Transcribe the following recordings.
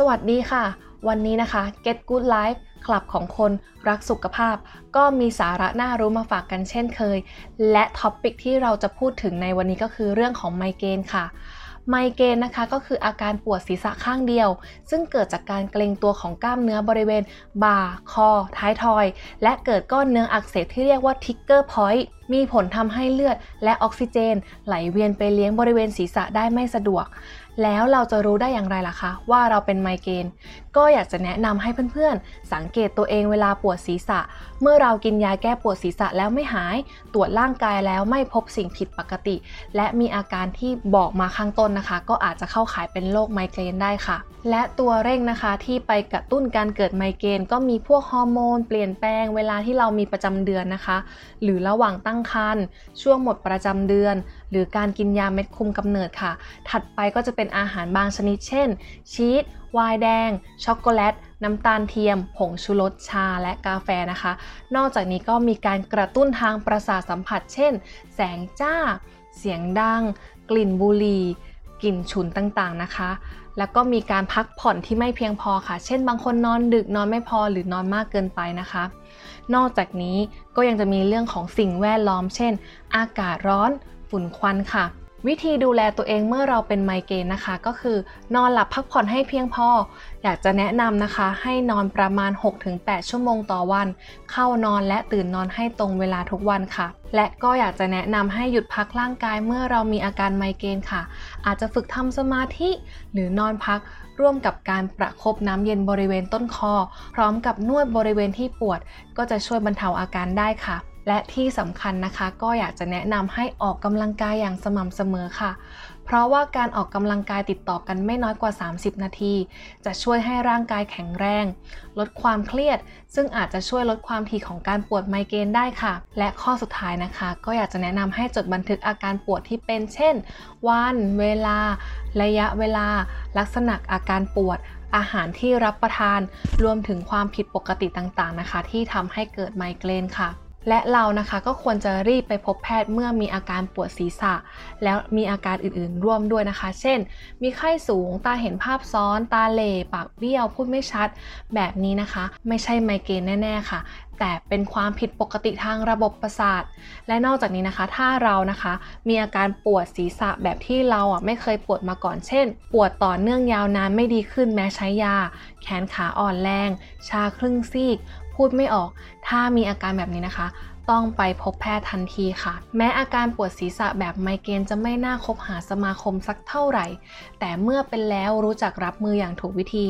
สวัสดีค่ะ วันนี้นะคะ Get Good Life คลับของคนรักสุขภาพ ก็มีสาระน่ารู้มาฝากกันเช่นเคย และ topic ที่เราจะพูดถึงในวันนี้ก็คือเรื่องของไมเกรนค่ะ ไมเกรนนะคะก็คืออาการปวดศีรษะข้างเดียว ซึ่งเกิดจากการเกร็งตัวของกล้ามเนื้อบริเวณบ่า คอ ท้ายทอย และเกิดก้อนเนื้ออักเสบที่เรียกว่า trigger point มีผลทำให้เลือดและออกซิเจน ไหลเวียนไปเลี้ยงบริเวณศีรษะได้ไม่สะดวก แล้วเราจะรู้ได้อย่างไรล่ะคะว่าเราเป็นไมเกรนก็อยากจะแนะนำให้เพื่อนๆ สังเกตตัวเองเวลาปวดศีรษะ เมื่อเรากินยาแก้ปวดศีรษะแล้วไม่หาย ตรวจร่างกายแล้วไม่พบสิ่งผิดปกติ และมีอาการที่บอกมาข้างต้นนะคะ ก็อาจจะเข้าข่ายเป็นโรคไมเกรนได้ค่ะ และตัวเร่งนะคะที่ไปกระตุ้นการเกิดไมเกรนก็มีพวกฮอร์โมนเปลี่ยนแปลงเวลาที่เรามีประจำเดือนนะคะ หรือระหว่างตั้งครรภ์ช่วงหมดประจำเดือน หรือการกินยาเม็ดคุมกำเนิดค่ะ ถัดไปก็จะเป็นอาหารบางชนิดเช่น ชีสวน์แดง ช็อกโกแลต น้ำตาลเทียม ผงชูรสชาและกาแฟนะคะ นอกจากนี้ก็มีการกระตุ้นทางประสาทสัมผัส เช่น แสงจ้า เสียงดัง กลิ่นบุหรี่กลิ่นฉุนต่างๆนะคะ แล้วก็มีการพักผ่อนที่ไม่เพียงพอค่ะ เช่นบางคนนอนดึกนอนไม่พอหรือนอนมากเกินไปนะคะ นอกจากนี้ก็ยังจะมีเรื่องของสิ่งแวดล้อม เช่น อากาศร้อน ฝุ่นควันค่ะ วิธีดูแลตัวเองเมื่อเราเป็นไมเกรนนะคะ ก็คือนอนหลับพักผ่อนให้เพียงพอ อยากจะแนะนำนะคะ ให้นอนประมาณ 6-8 ชั่วโมงต่อวัน เข้านอนและตื่นนอนให้ตรงเวลาทุกวันค่ะ และก็อยากจะแนะนำให้หยุดพักร่างกายเมื่อเรามีอาการไมเกรนค่ะ อาจจะฝึกทำสมาธิหรือนอนพักร่วมกับการประครบน้ำเย็นบริเวณต้นคอ พร้อมกับนวดบริเวณที่ปวด ก็จะช่วยบรรเทาอาการได้ค่ะ และที่สำคัญนะคะ ก็อยากจะแนะนำให้ออกกำลังกายอย่างสม่ำเสมอค่ะ เพราะว่าการออกกำลังกายติดต่อกันไม่น้อยกว่า 30 นาที จะช่วยให้ร่างกายแข็งแรง ลดความเครียด ซึ่งอาจจะช่วยลดความถี่ของการปวดไมเกรนได้ค่ะ และข้อสุดท้ายนะคะ ก็อยากจะแนะนำให้จดบันทึกอาการปวดที่เป็น เช่น วัน เวลา ระยะเวลา ลักษณะอาการปวดอาหารที่รับประทาน รวมถึงความผิดปกติต่างๆนะคะ ที่ทำให้เกิดไมเกรนค่ะ และเรานะคะก็ควรจะรีบไปพบแพทย์เมื่อมีอาการปวดศีรษะ แล้วมีอาการอื่นๆร่วมด้วยนะคะ เช่น มีไข้สูง ตาเห็นภาพซ้อน ตาเหล่ปากเบี้ยว พูดไม่ชัด แบบนี้นะคะ ไม่ใช่ไมเกรนแน่ ๆ ค่ะ แต่เป็นความผิดปกติทางระบบประสาท และนอกจากนี้นะคะ ถ้าเรานะคะ มีอาการปวดศีรษะแบบที่เราอะไม่เคยปวดมาก่อนเช่น ปวดต่อเนื่องยาวนานไม่ดีขึ้นแม้ใช้ยา แขนขาอ่อนแรง ชาครึ่งซีก พูดไม่ออก ถ้ามีอาการแบบนี้นะคะต้องไปพบแพทย์ทันทีค่ะ แม้อาการปวดศีรษะแบบไมเกรนจะไม่น่าคบหาสมาคมสักเท่าไหร่ แต่เมื่อเป็นแล้วรู้จักรับมืออย่างถูกวิธี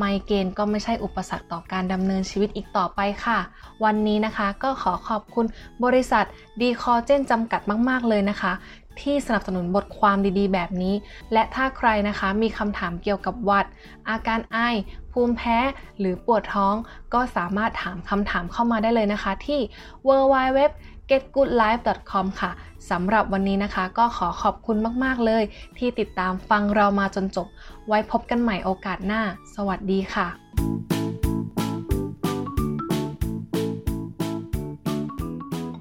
ไมเกรนก็ไม่ใช่อุปสรรคต่อการดำเนินชีวิตอีกต่อไปค่ะ วันนี้นะคะก็ขอขอบคุณบริษัทดีคอเจนจำกัดมาก ๆ เลยนะคะ ที่สนับสนุนบทความดีๆ แบบนี้ และถ้าใครนะคะมีคำถามเกี่ยวกับวัด อาการไอ ภูมิแพ้ หรือปวดท้อง ก็สามารถถามคำถามเข้ามาได้เลยนะคะ ที่ www getgoodlife.com ค่ะ สำหรับวันนี้นะคะก็ขอขอบคุณมาก ๆ เลย ที่ติดตามฟังเรามาจนจบ ไว้พบกันใหม่โอกาสหน้า สวัสดีค่ะ